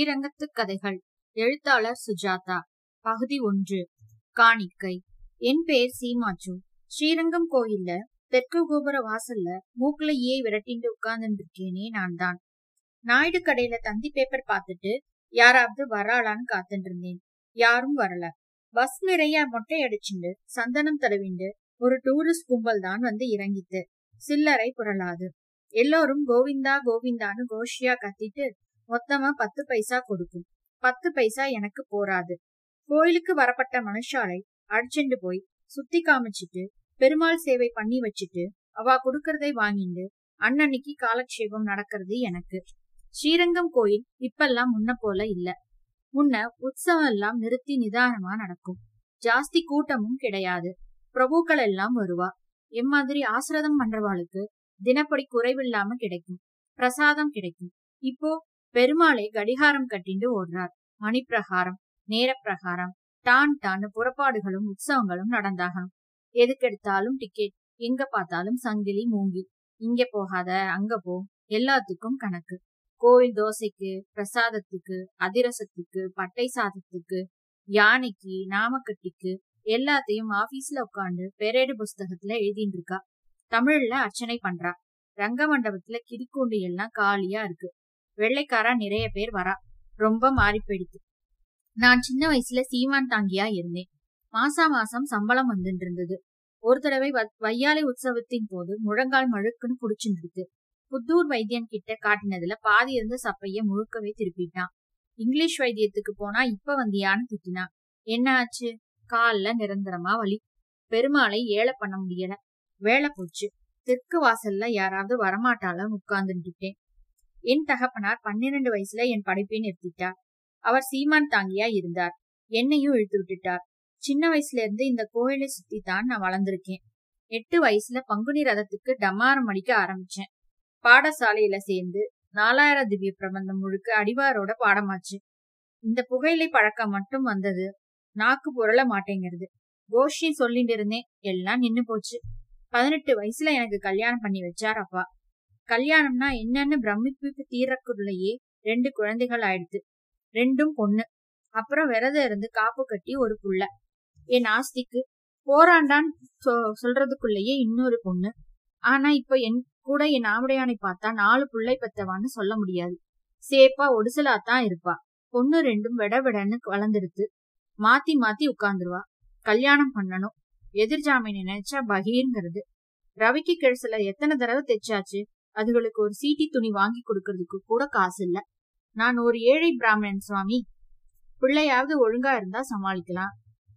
ஸ்ரீரங்கத்து கதைகள். எழுத்தாளர் சுஜாதா. பகுதி ஒன்று. காணிக்கை. என் பேர் சீமாச்சு. ஸ்ரீரங்கம் கோயில்ல தெற்கு கோபுர வாசல்ல மூக்குல ஈயை விரட்டிண்டு உட்கார்ந்துருக்கேனே நான் தான் நாயுடு கடையில தந்தி பேப்பர் பார்த்துட்டு யாராவது வராளான்னு காத்துட்டு இருந்தேன் யாரும் வரல. பஸ் நிறைய மொட்டை அடிச்சுண்டு சந்தனம் தடவிண்டு ஒரு டூரிஸ்ட் கும்பல் தான் வந்து இறங்கித்து. சில்லறை புரளாது. எல்லோரும் கோவிந்தா கோவிந்தான்னு கோஷியா கத்திட்டு மொத்தமா பத்து பைசா கொடுக்கும். பத்து பைசா எனக்கு போராது கோயிலுக்கு வரப்பட்ட மனுஷாலை அடிச்சுண்டு போய் சுத்தி காமிச்சிட்டு பெருமாள் சேவை பண்ணி வச்சுட்டு அவ கொடுக்கறதை வாங்கிண்டு அன்னன்னைக்கு காலக்ஷேபம் நடக்கிறது எனக்கு. ஸ்ரீரங்கம் கோயில் இப்பெல்லாம் முன்ன போல இல்ல. முன்ன உற்சவம் எல்லாம் நிறுத்தி நிதானமா நடக்கும். ஜாஸ்தி கூட்டமும் கிடையாது. பிரபுக்கள் எல்லாம் வருவா. எம்மாதிரி ஆசிரதம் பண்றவாளுக்கு தினப்படி குறைவில்லாம கிடைக்கும். பிரசாதம் கிடைக்கும். இப்போ பெருமாளை கடிகாரம் கட்டிண்டு ஓடுறார். மணிப்பிரகாரம் நேரப்பிரகாரம் டான் டான்னு புறப்பாடுகளும் உற்சவங்களும் நடந்தாகணும். எதுக்கெடுத்தாலும் டிக்கெட் எங்க பார்த்தாலும் சங்கிலி மூங்கி இங்க போகாத அங்க போ எல்லாத்துக்கும் கணக்கு. கோயில் தோசைக்கு பிரசாதத்துக்கு அதிரசத்துக்கு பட்டை சாதத்துக்கு யானைக்கு நாமக்கட்டிக்கு எல்லாத்தையும் ஆபீஸ்ல உட்காந்து பெரேடு புஸ்தகத்துல எழுதிட்டு இருக்கா தமிழ்ல அர்ச்சனை பண்றா. ரங்க மண்டபத்துல கிரிக்கூண்டு எல்லாம் காலியா இருக்கு. வெள்ளைக்காரா நிறைய பேர் வரா. ரொம்ப மாறி போயிடுது. நான் சின்ன வயசுல சீமான் தாங்கியா இருந்தேன். மாசா மாசம் சம்பளம் வந்துட்டு இருந்தது. ஒரு தடவை வையாலை உற்சவத்தின் போது முழங்கால் மழுக்குன்னு புடிச்சுருந்துது புத்தூர் வைத்தியன் கிட்ட காட்டினதுல பாதி இருந்த சப்பைய முழுக்கவே திருப்பிட்டான். இங்கிலீஷ் வைத்தியத்துக்கு போனா இப்ப வந்தியான்னு திட்டினான் என்ன ஆச்சு? கால்ல நிரந்தரமா வலி. பெருமாளை ஏழை பண்ண முடியல. வேலை போச்சு. தெற்கு வாசல்ல யாராவது வரமாட்டாலும் உட்கார்ந்துட்டேன் என் தகப்பனார் பன்னிரண்டு வயசுல என் படிப்பை நிறுத்திட்டார். அவர் சீமான் தாங்கியா இருந்தார். என்னையும் இழுத்து விட்டுட்டார். சின்ன வயசுல இருந்து இந்த கோயிலை சுத்தி தான் நான் வளர்ந்திருக்கேன். எட்டு வயசுல பங்குனி ரதத்துக்கு டமாரம் அடிக்க ஆரம்பிச்சேன். பாடசாலையில சேர்ந்து நாலாயிரம் திவ்ய பிரபந்தம் முழுக்க அடிவாரோட பாடமாச்சு. இந்த புகையிலை பழக்கம் மட்டும் வந்தது. நாக்கு புரள மாட்டேங்கிறது. கோஷி சொல்லிட்டு இருந்தேன். எல்லாம் நின்னு போச்சு. பதினெட்டு வயசுல எனக்கு கல்யாணம் பண்ணி வச்சார் அப்பா. கல்யாணம்னா என்னன்னு பிரமிப்பு தீரக்குள்ளேயே ரெண்டு குழந்தைகள் ஆயிடுது. ரெண்டும் பொண்ணு. அப்புறம் விரதம் இருந்து காப்பு கட்டி ஒரு புள்ள. என் ஆஸ்திக்கு போராண்டான்னு சொ சொல்றதுக்குள்ளேயே இன்னொரு பொண்ணு. ஆனா இப்ப என் கூட என் ஆவுடையானை பார்த்தா நாலு புள்ளை பெத்தவான்னு சொல்ல முடியாது. சேப்பா ஒடிசலாத்தான் இருப்பா. பொண்ணு ரெண்டும் விட விடன்னு வளர்ந்துடுத்து மாத்தி மாத்தி உட்கார்ந்துருவா. கல்யாணம் பண்ணணும். எதிர்ஜாமீன் நினைச்சா பகீர்ங்கிறது. ரவிக்கு கிழசுல எத்தனை தடவை தைச்சாச்சு? அதுகளுக்கு ஒரு சீட்டி துணி வாங்கி கொடுக்கறதுக்கு கூட காசு இல்ல. நான் ஒரு ஏழை பிராமணன் சுவாமி. பிள்ளையாவது ஒழுங்கா இருந்தா சமாளிக்கலாம்.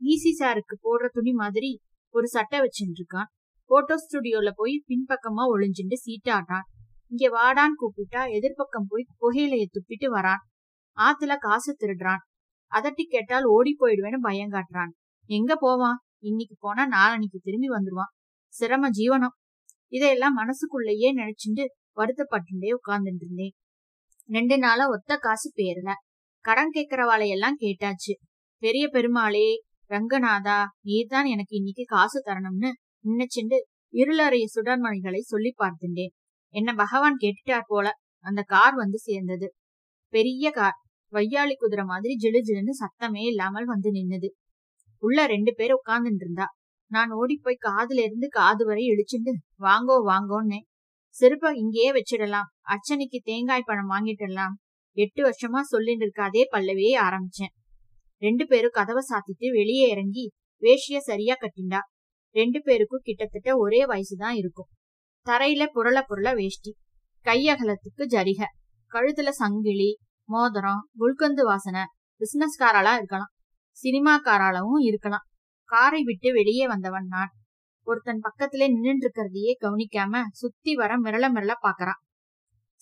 ஈசி சாருக்கு போடுற துணி மாதிரி ஒரு சட்டை வச்சுட்டு இருக்கான் போட்டோ ஸ்டுடியோல போய் பின்பக்கமா ஒளிஞ்சுட்டு சீட்டாட்டான் இங்க வாடான்னு கூப்பிட்டா எதிர்பக்கம் போய் புகையிலைய துப்பிட்டு வரான். ஆத்துல காசு திருடுறான். அதட்டி கேட்டால் ஓடி போயிடுவேன்னு பயம் காட்டுறான். எங்க போவான்? இன்னைக்கு போனா நாளன்னைக்கு திரும்பி வந்துருவான். சிரம ஜீவனம். இதையெல்லாம் மனசுக்குள்ளேயே நினைச்சுட்டு வருத்தப்பட்டுட்டே உட்கார்ந்துட்டு இருந்தேன் ரெண்டு நாளா ஒத்த காசு பேரல. கடன் கேட்கறவாளையெல்லாம் கேட்டாச்சு. பெரிய பெருமாளே ரங்கநாதா நீர்தான் எனக்கு இன்னைக்கு காசு தரணும்னு நினைச்சுண்டு இருளறைய சுடர்மணிகளை சொல்லி பார்த்துட்டேன் என்ன பகவான் கேட்டுட்டார் போல அந்த கார் வந்து சேர்ந்தது. பெரிய கார் வையாளி குதிரை மாதிரி ஜிலு ஜிலுன்னு சத்தமே இல்லாமல் வந்து நின்னுது. உள்ள ரெண்டு பேர் உட்கார்ந்துட்டு இருந்தா நான் ஓடி போய் காதுல இருந்து காது வரை இழிச்சுண்டு வாங்கோ வாங்கோன்னு செருப்ப இங்கேயே வச்சிடலாம். அர்ச்சனைக்கு தேங்காய் பழம் வாங்கிட்டுலாம் எட்டு வருஷமா சொல்லிட்டு இருக்காதே பல்லவே ஆரம்பிச்சேன். ரெண்டு பேரும் கதவை சாத்திட்டு வெளியே இறங்கி வேஷிய சரியா கட்டிண்டா. ரெண்டு பேருக்கும் கிட்டத்தட்ட ஒரே வயசுதான் இருக்கும். தரையில புரள புரள வேஷ்டி கையகலத்துக்கு ஜரிக கழுத்துல சங்கிலி மோதிரம் குல்கந்து வாசனை பிசினஸ்காராலா இருக்கலாம். சினிமாக்காராலவும் இருக்கலாம். காரை விட்டு வெளியே வந்தவன் நான். ஒருத்தன் பக்கத்துல நின்று இருக்கிறதையே கவனிக்காம சுத்தி வர மிரள மிரள பாக்குறான்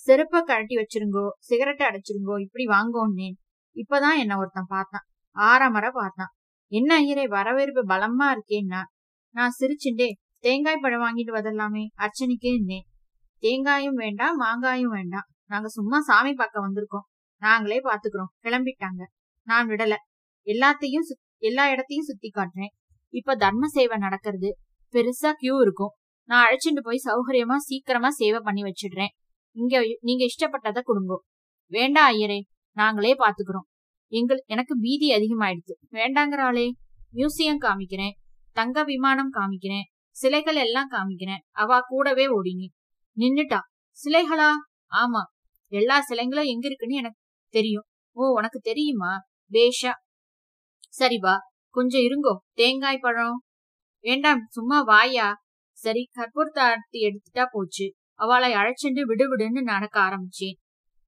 செருப்ப கழட்டி வச்சிருங்கோ சிகரெட்டை அடைச்சிருங்கோ இப்படி வாங்கோன்னேன் இப்பதான் என்ன ஒருத்தன் பார்த்தான். ஆறமர பார்த்தான். என்ன ஐயரே வரவேற்பு பலமா இருக்கேன்னா நான். சிரிச்சுண்டே தேங்காய் பழம் வாங்கிட்டு வரலாமே அர்ச்சனைக்கு இருந்தேன் தேங்காயும் வேண்டாம் மாங்காயும் வேண்டாம். நாங்க சும்மா சாமி பார்க்க வந்திருக்கோம். நாங்களே பாத்துக்கிறோம் கிளம்பிட்டாங்க. நான் விடல. எல்லாத்தையும் எல்லா இடத்தையும் சுத்தி காட்டுறேன். இப்ப தர்ம சேவை நடக்கிறது. பெருசா கியூ இருக்கும். நான் அழைச்சிட்டு போய் சௌகரியமா சீக்கிரமா சேவை பண்ணி வச்சிடுறேன். இங்க நீங்க இஷ்டப்பட்டதை கொடுங்கோ. வேண்டாம் ஐயரே நாங்களே பாத்துக்கிறோம். எங்கள் எனக்கு பீதி அதிகமாயிடுது. வேண்டாங்கிறாளே மியூசியம் காமிக்கிறேன். தங்க விமானம் காமிக்கிறேன். சிலைகள் எல்லாம் காமிக்கிறேன். அவ கூடவே ஓடினி. நின்னுட்டா. சிலைகளா? ஆமா. எல்லா சிலைங்களும் எங்க இருக்குன்னு எனக்கு தெரியும். ஓ உனக்கு தெரியுமா? பேஷா. சரி வா கொஞ்சம் இருங்கோ. தேங்காய் பழம். வேண்டாம் சும்மா வாயா. சரி கற்பூரத்தார்த்தி எடுத்துட்டா போச்சு. அவளை அழைச்சிட்டு விடுவிடுன்னு நடக்க ஆரம்பிச்சேன்.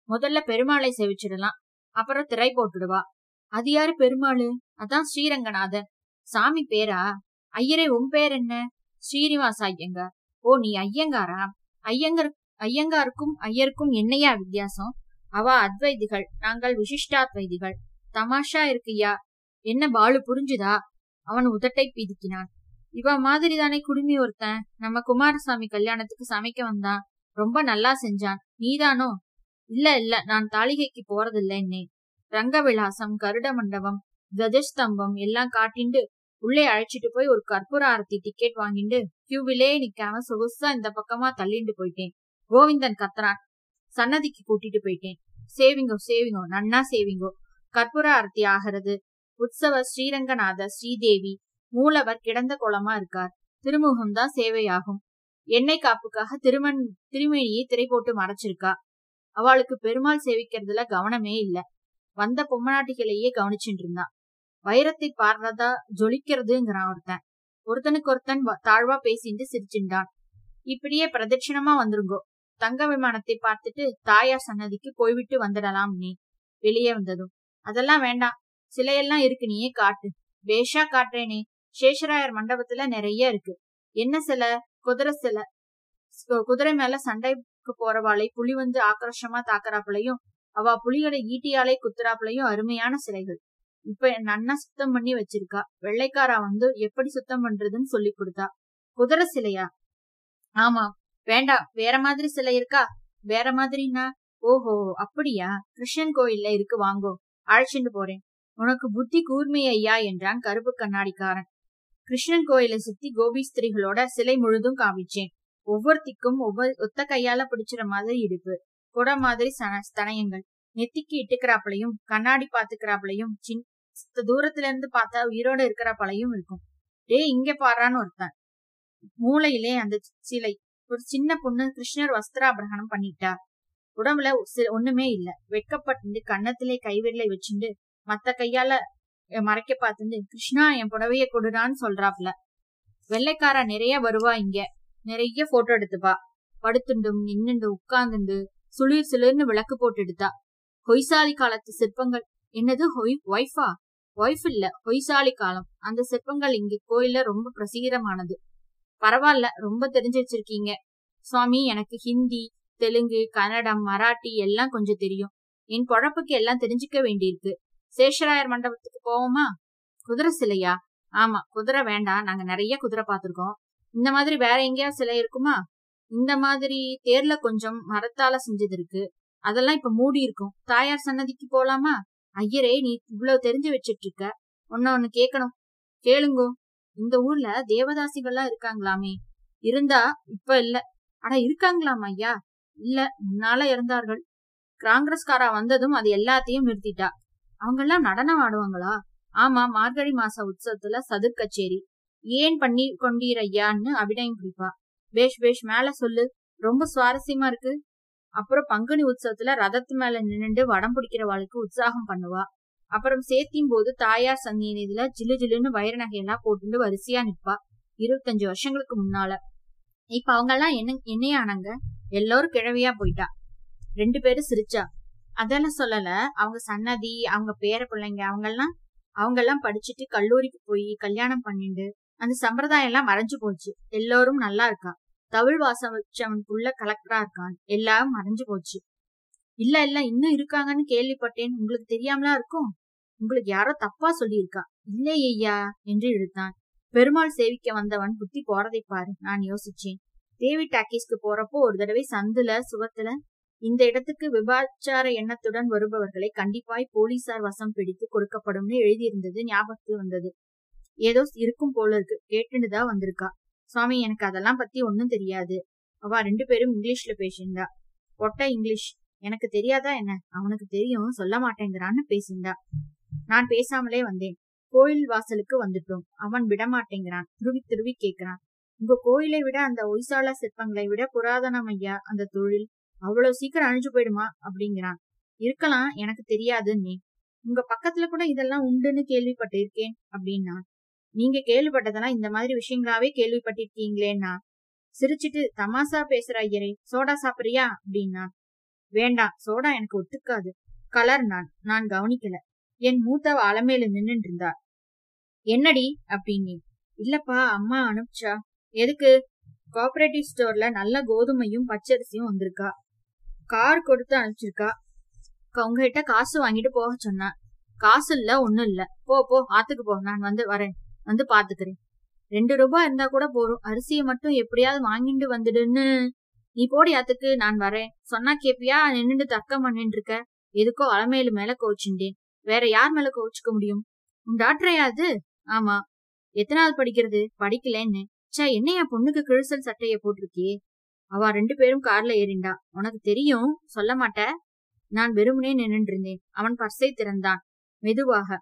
முதல்ல பெருமாளை செவிச்சிடலாம். அப்புறம் திரை போட்டுடுவா. அது யாரு பெருமாளு? அதான் ஸ்ரீரங்கநாதன். சாமி பேரா? ஐயரே உன் பேர் என்ன? ஸ்ரீனிவாச ஐயங்கார் ஓ நீ ஐயங்காரா? ஐயங்கர் ஐயங்காருக்கும் ஐயருக்கும் என்னையா வித்தியாசம்? அவ அத்வைதிகள். நாங்கள் விசிஷ்டாத்வைதிகள். தமாஷா இருக்குயா? என்ன பாலு புரிஞ்சுதா? அவன் உதட்டை பீதிக்கினான். இவ மாதிரி தானே குடுமி ஒருத்தன். நம்ம குமாரசாமி கல்யாணத்துக்கு சமைக்க வந்தான். ரொம்ப நல்லா செஞ்சான். நீதானோ? இல்ல இல்ல. நான் தாளிகைக்கு போறதில்ல என்னே. ரங்க விலாசம் கருட மண்டபம் கஜஸ்தம்பம் எல்லாம் காட்டிண்டு உள்ளே அழைச்சிட்டு போய் ஒரு கற்பூர ஆரத்தி டிக்கெட் வாங்கிண்டு கியூவிலே நிக்காம சொகுசா இந்த பக்கமா தள்ளிண்டு போயிட்டேன். கோவிந்தன் கத்துறான். சன்னதிக்கு கூட்டிட்டு போயிட்டேன். சேவிங்கோ சேவிங்கோ. நன்னா சேவிங்கோ. கற்பூர ஆரத்தி ஆகிறது உற்சவ ஸ்ரீரங்கநாத ஸ்ரீதேவி மூலவர் கிடந்த குளமா இருக்கார். திருமுகம்தான் சேவையாகும். எண்ணெய் காப்புக்காக திருமண் திருமேனியை திரை போட்டு மறைச்சிருக்கா. அவளுக்கு பெருமாள் சேவிக்கிறதுல கவனமே இல்ல. வந்த பொம்மநாட்டிகளையே கவனிச்சுட்டு இருந்தான் வைரத்தை பாடுறதா ஜொலிக்கிறதுங்கிறான் ஒருத்தன். ஒருத்தனுக்கு ஒருத்தன் தாழ்வா பேசிட்டு சிரிச்சுண்டான் இப்படியே பிரதட்சிணமா வந்துருங்கோ. தங்க விமானத்தை பார்த்துட்டு தாயார் சன்னதிக்கு போய்விட்டு வந்துடலாம் நீ. வெளியே வந்ததும். அதெல்லாம் வேண்டாம். சிலையெல்லாம் இருக்கு நீயே காட்டு. பேஷா காட்டுறேனே. சேஷராயர் மண்டபத்துல நிறைய இருக்கு. என்ன சிலை? குதிரை சிலை. குதிரை மேல சண்டைக்கு போறவாளை புலி வந்து ஆக்ரோஷமா தாக்குறாப்புலையும் அவ புலிகளை ஈட்டியாலே குத்துறாப்புலையும் அருமையான சிலைகள். இப்ப நன்னா சுத்தம் பண்ணி வச்சிருக்கா. வெள்ளைக்காரா வந்து எப்படி சுத்தம் பண்றதுன்னு சொல்லி கொடுத்தா. குதிரை சிலையா? ஆமா. வேண்டாம் வேற மாதிரி சிலை இருக்கா? வேற மாதிரினா ஓஹோ. அப்படியா? கிருஷ்ணன் கோயில்ல இருக்கு. வாங்கோ. அழைச்சிட்டு போறேன். உனக்கு புத்தி கூர்மை ஐயா என்றான் கருப்பு கண்ணாடிக்காரன். கிருஷ்ணன் கோயிலை சுத்தி கோபிஸ்திரிகளோட சிலை முழுதும் காமிச்சேன். ஒவ்வொருத்திக்கும் ஒவ்வொரு ஒத்த கையால பிடிச்சிற மாதிரி இடுப்பு குட மாதிரி ஸ்தனயங்கள் நெத்திக்கு இட்டுக்கிறாப்பிலையும் கண்ணாடி பாத்துக்கிறாப்புலையும் சின் தூரத்துல இருந்து பார்த்தா உயிரோட இருக்கிறாப்பலையும் இருக்கும். டே இங்க பாறான்னு ஒருத்தன். மூளையிலே அந்த சிலை ஒரு சின்ன பொண்ணு கிருஷ்ணர் வஸ்திராபிரகணம் பண்ணிட்டா. உடம்புல ஒண்ணுமே இல்ல. வெட்கப்பட்டு கன்னத்திலே கைவிரலை வச்சுண்டு மத்த கையால மறைக்க பார்த்துட்டு கிருஷ்ணா என் புடவைய கொடுடான்னு சொல்றாப்ல. வெள்ளைக்காரா நிறைய வருவா இங்க. நிறைய போட்டோ எடுத்துப்பா. படுத்துண்டும் நின்னுண்டு உட்கார்ந்துண்டு சுளிர் சுளிர்னு விளக்கு போட்டு எடுத்தா ஹொய்சாலி காலத்து சிற்பங்கள். என்னது ஹொய் ஒய்ஃபா ஒய்ஃப் இல்ல ஹொய்சாலி காலம். அந்த சிற்பங்கள் இங்க கோயில்ல ரொம்ப பிரசிகரமானது பரவாயில்ல ரொம்ப தெரிஞ்சு வச்சிருக்கீங்க. சுவாமி எனக்கு ஹிந்தி தெலுங்கு கன்னடம் மராட்டி எல்லாம் கொஞ்சம் தெரியும். என் பொழப்புக்கு எல்லாம் தெரிஞ்சுக்க வேண்டியிருக்கு. சேஷராயர் மண்டபத்துக்கு போவோமா? குதிரை சிலையா? ஆமா குதிரை வேண்டாம். நாங்க நிறைய குதிரை பார்த்துருக்கோம். இந்த மாதிரி வேற எங்கேயாவது சிலை இருக்குமா? இந்த மாதிரி தேர்ல கொஞ்சம் மரத்தால செஞ்சது இருக்கு. அதெல்லாம் இப்ப மூடி இருக்கும். தாயார் சன்னதிக்கு போலாமா? ஐயரே நீ இவ்வளவு தெரிஞ்சு வச்சிட்டு இருக்க ஒன்னு ஒண்ணு கேட்கணும் கேளுங்கோ. இந்த ஊர்ல தேவதாசிகள்லாம் இருக்காங்களாமே. இருந்தா இப்ப இல்ல. ஆனா இருக்காங்களாம் ஐயா? இல்ல முன்னால இருந்தார்கள் காங்கிரஸ்காரா வந்ததும் அது எல்லாத்தையும் நிறுத்திட்டா. அவங்க எல்லாம் நடனம் ஆடுவாங்களா? ஆமா மார்கழி மாச உற்சவத்துல சதுர் கச்சேரி. ஏன் பண்ணி கொண்டீரையான்னு ஐயான்னு அபிநயம் பிடிப்பா பேஷ் பேஷ் மேல சொல்லு. ரொம்ப சுவாரஸ்யமா இருக்கு. அப்புறம் பங்குனி உற்சவத்துல ரதத்து மேல நின்னுண்டு வடம் பிடிக்கிறவாளுக்கு உற்சாகம் பண்ணுவா. அப்புறம் சேர்த்தியும் போது தாயார் சந்நிதியில ஜிலு ஜிலுன்னு வைர நகையெல்லாம் போட்டுட்டு வரிசையா நிப்பா இருபத்தஞ்சு வருஷங்களுக்கு முன்னால. இப்ப அவங்க எல்லாம் என்ன என்னையானாங்க? எல்லாரும் கிழவியா போயிட்டா. ரெண்டு பேரும் சிரிச்சா. அதெல்லாம் சொல்லல. அவங்க சன்னதி அவங்க பேர பிள்ளைங்க அவங்க எல்லாம் அவங்க எல்லாம் படிச்சுட்டு கல்லூரிக்கு போய் கல்யாணம் பண்ணிட்டு அந்த சம்பிரதாயம் எல்லாம் மறைஞ்சு போச்சு. எல்லோரும் நல்லா இருக்கா தமிழ் வாசம் வச்சவன் புள்ள கலெக்டரா இருக்கான். எல்லாம் மறைஞ்சு போச்சு. இல்ல இல்ல இன்னும் இருக்காங்கன்னு கேள்விப்பட்டேன். உங்களுக்கு தெரியாமலா இருக்கும்? உங்களுக்கு யாரோ தப்பா சொல்லியிருக்கா? இல்லை ஐயா என்று இழுத்தான். பெருமாள் சேவிக்க வந்தவன் புத்தி போறதை பாரு. நான் யோசிச்சேன். தேவி டாக்கீஸ்க்கு போறப்போ ஒரு தடவை சந்துல சுவத்துல இந்த இடத்துக்கு விபாச்சார எண்ணத்துடன் வருபவர்களை கண்டிப்பாய் போலீசார் வசம் பிடித்து கொடுக்கப்படும்னு எழுதியிருந்தது ஞாபகத்துக்கு வந்தது. ஏதோ இருக்கும் போல இருக்கு கேட்டுட்டுதான் வந்திருக்கா. சுவாமி எனக்கு அதெல்லாம் பத்தி ஒன்னும் தெரியாது. அவ ரெண்டு பேரும் இங்கிலீஷ்ல பேசியிருந்தா. ஒட்ட இங்கிலீஷ் எனக்கு தெரியாதா என்ன? அவனுக்கு தெரியும் சொல்ல மாட்டேங்கிறான்னு பேசியிருந்தா. நான் பேசாமலே வந்தேன். கோயில் வாசலுக்கு வந்துட்டோம். அவன் விடமாட்டேங்கிறான். துருவி துருவி கேட்கிறான் உங்க கோயிலை விட அந்த ஒய்சாலா சிற்பங்களை விட புராதனம் ஐயா அந்த தொழில் அவ்வளவு சீக்கிரம் அழிஞ்சு போயிடுமா? அப்படிங்கிறான். இருக்கலாம் எனக்கு தெரியாது நீ. உங்க பக்கத்துல கூட இதெல்லாம் உண்டுன்னு கேள்விப்பட்டிருக்கேன் அப்படின்னா. நீங்க கேள்விப்பட்டதெல்லாம் இந்த மாதிரி விஷயங்களாவே கேள்விப்பட்டிருக்கீங்களேன்னா. சிரிச்சிட்டு தமாசா பேசுற ஐயரே சோடா சாப்பிடுறியா? அப்படின்னா. வேண்டாம் சோடா எனக்கு ஒத்துக்காது. கலர் நான் நான் கவனிக்கல. என் மூத்தவ அலமேல நின்னுட்டு இருந்தா என்னடி? அப்படின்னு இல்லப்பா அம்மா அனுப்பிச்சா. எதுக்கு? கோஆபரேட்டிவ் ஸ்டோர்ல நல்ல கோதுமையும் பச்சரிசியும் வந்திருக்கா. கார் கொடுத்து அனுப்பிச்சிருக்கா. உங்ககிட்ட காசு வாங்கிட்டு போக சொன்னா. காசு இல்ல ஒண்ணும் இல்ல. போ போ ஆத்துக்கு போ. நான் வந்து வரேன். வந்து பாத்துக்கிறேன். ரெண்டு ரூபாய் இருந்தா கூட போறோம் அரிசியை மட்டும் எப்படியாவது வாங்கிட்டு வந்துடுன்னு. நீ போடி ஆத்துக்கு நான் வரேன். சொன்னா கேப்பியா? நின்னுட்டு தர்க்கம் பண்ணிட்டு இருக்க எதுக்கோ அலமேலு மேல கோச்சுண்டேன் வேற யார் மேல கோச்சுக்க முடியும்? உன் டாக்டரையா அது? ஆமா. எத்தனாவது படிக்கிறது? படிக்கலன்னு. சே என்னையா பொண்ணுக்கு கிழிசல் சட்டைய போட்டிருக்கியே? அவ ரெண்டு பேரும் கார்ல ஏறிண்டா. உனக்கு தெரியும் சொல்ல மாட்ட. நான் வெறுமனே நின்னுட்டு இருந்தேன் அவன் பர்சை திறந்தான். மெதுவாக.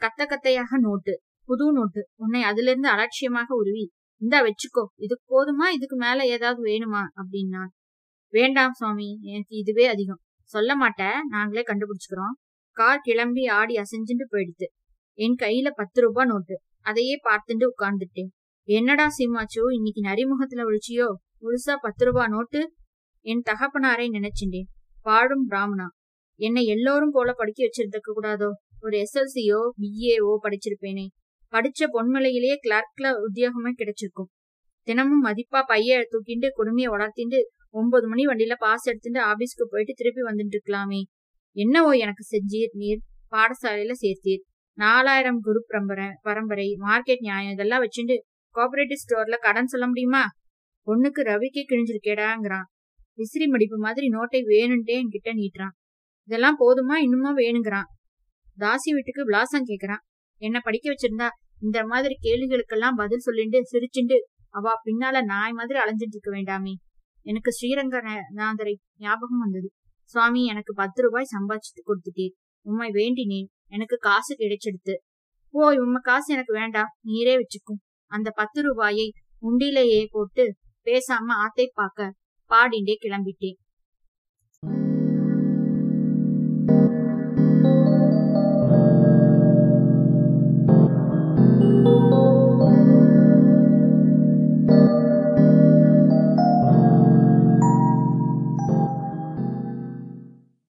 கத்த கத்தையாக நோட்டு. புது நோட்டு. உன்னை அதுல இருந்து அலட்சியமாக உருவி. இந்தா வச்சுக்கோ. இதுக்கு போதுமா? இதுக்கு மேல ஏதாவது வேணுமா? அப்படின்னான். வேண்டாம் சுவாமி. எனக்கு இதுவே அதிகம். சொல்ல மாட்ட. நாங்களே கண்டுபிடிச்சுக்கிறோம். கார் கிளம்பி ஆடி அசைஞ்சுட்டு போயிடுத்து. என் கையில பத்து ரூபாய் நோட்டு. அதையே பார்த்துட்டு உட்கார்ந்துட்டேன். என்னடா சீமாச்சோ? இன்னைக்கு நரிமுகத்துல ஒழிச்சியோ முழுசா பத்து ரூபா நோட்டு என் தகப்பனாரை நினைச்சுட்டேன் பாடும் பிராமணா. என்னை எல்லோரும் போல படிக்க வச்சிருக்க கூடாதோ? ஒரு எஸ்எல்சியோ பிஏஓ படிச்சிருப்பேனே. படிச்ச பொன்மலையிலேயே கிளார்க்ல உத்தியோகமே கிடைச்சிருக்கும். தினமும் மதிப்பா பைய தூக்கிண்டு குடுமையை வளர்த்திண்டு ஒன்பது மணி வண்டியில பாஸ் எடுத்துட்டு ஆபீஸ்க்கு போயிட்டு திருப்பி வந்துட்டு இருக்கலாமே என்னவோ எனக்கு செஞ்சீர் நீர் பாடசாலையில சேர்த்தீர். நாலாயிரம் குரு பரம்பரை மார்க்கெட் நியாயம் இதெல்லாம் வச்சுட்டு கோஆபரேட்டிவ் ஸ்டோர்ல கடன் சொல்ல முடியுமா? பொண்ணுக்கு ரவிக்கே கிழிஞ்சிருக்கேடாங்கிறான் விசிறி மடிப்பு மாதிரி நோட்டை வேணும்ட்டே என்கிட்ட நீட்டுறான். இதெல்லாம் போதுமா? இன்னுமா வேணுங்கிறான். தாசி வீட்டுக்கு விலாசம் கேக்குறான். என்ன படிக்க வச்சிருந்தா இந்த மாதிரி கேள்விகளுக்கெல்லாம் பதில் சொல்லிண்டு சிரிச்சுண்டு அவ பின்னால நாய் மாதிரி அலைஞ்சிட்டு இருக்க வேண்டாமே. எனக்கு ஸ்ரீரங்க நாதரை ஞாபகம் வந்தது. சுவாமி எனக்கு பத்து ரூபாய் சம்பாதிச்சு கொடுத்துட்டீர். உண்மை வேண்டினேன். எனக்கு காசு கிடைச்செடுத்து. ஓ உம்ம காசு எனக்கு வேண்டாம். நீரே வச்சுக்கும். அந்த பத்து ரூபாயை உண்டிலேயே போட்டு பேசாம ஆத்தை பார்க்க பாடிண்டே கிளம்பிட்டேன்.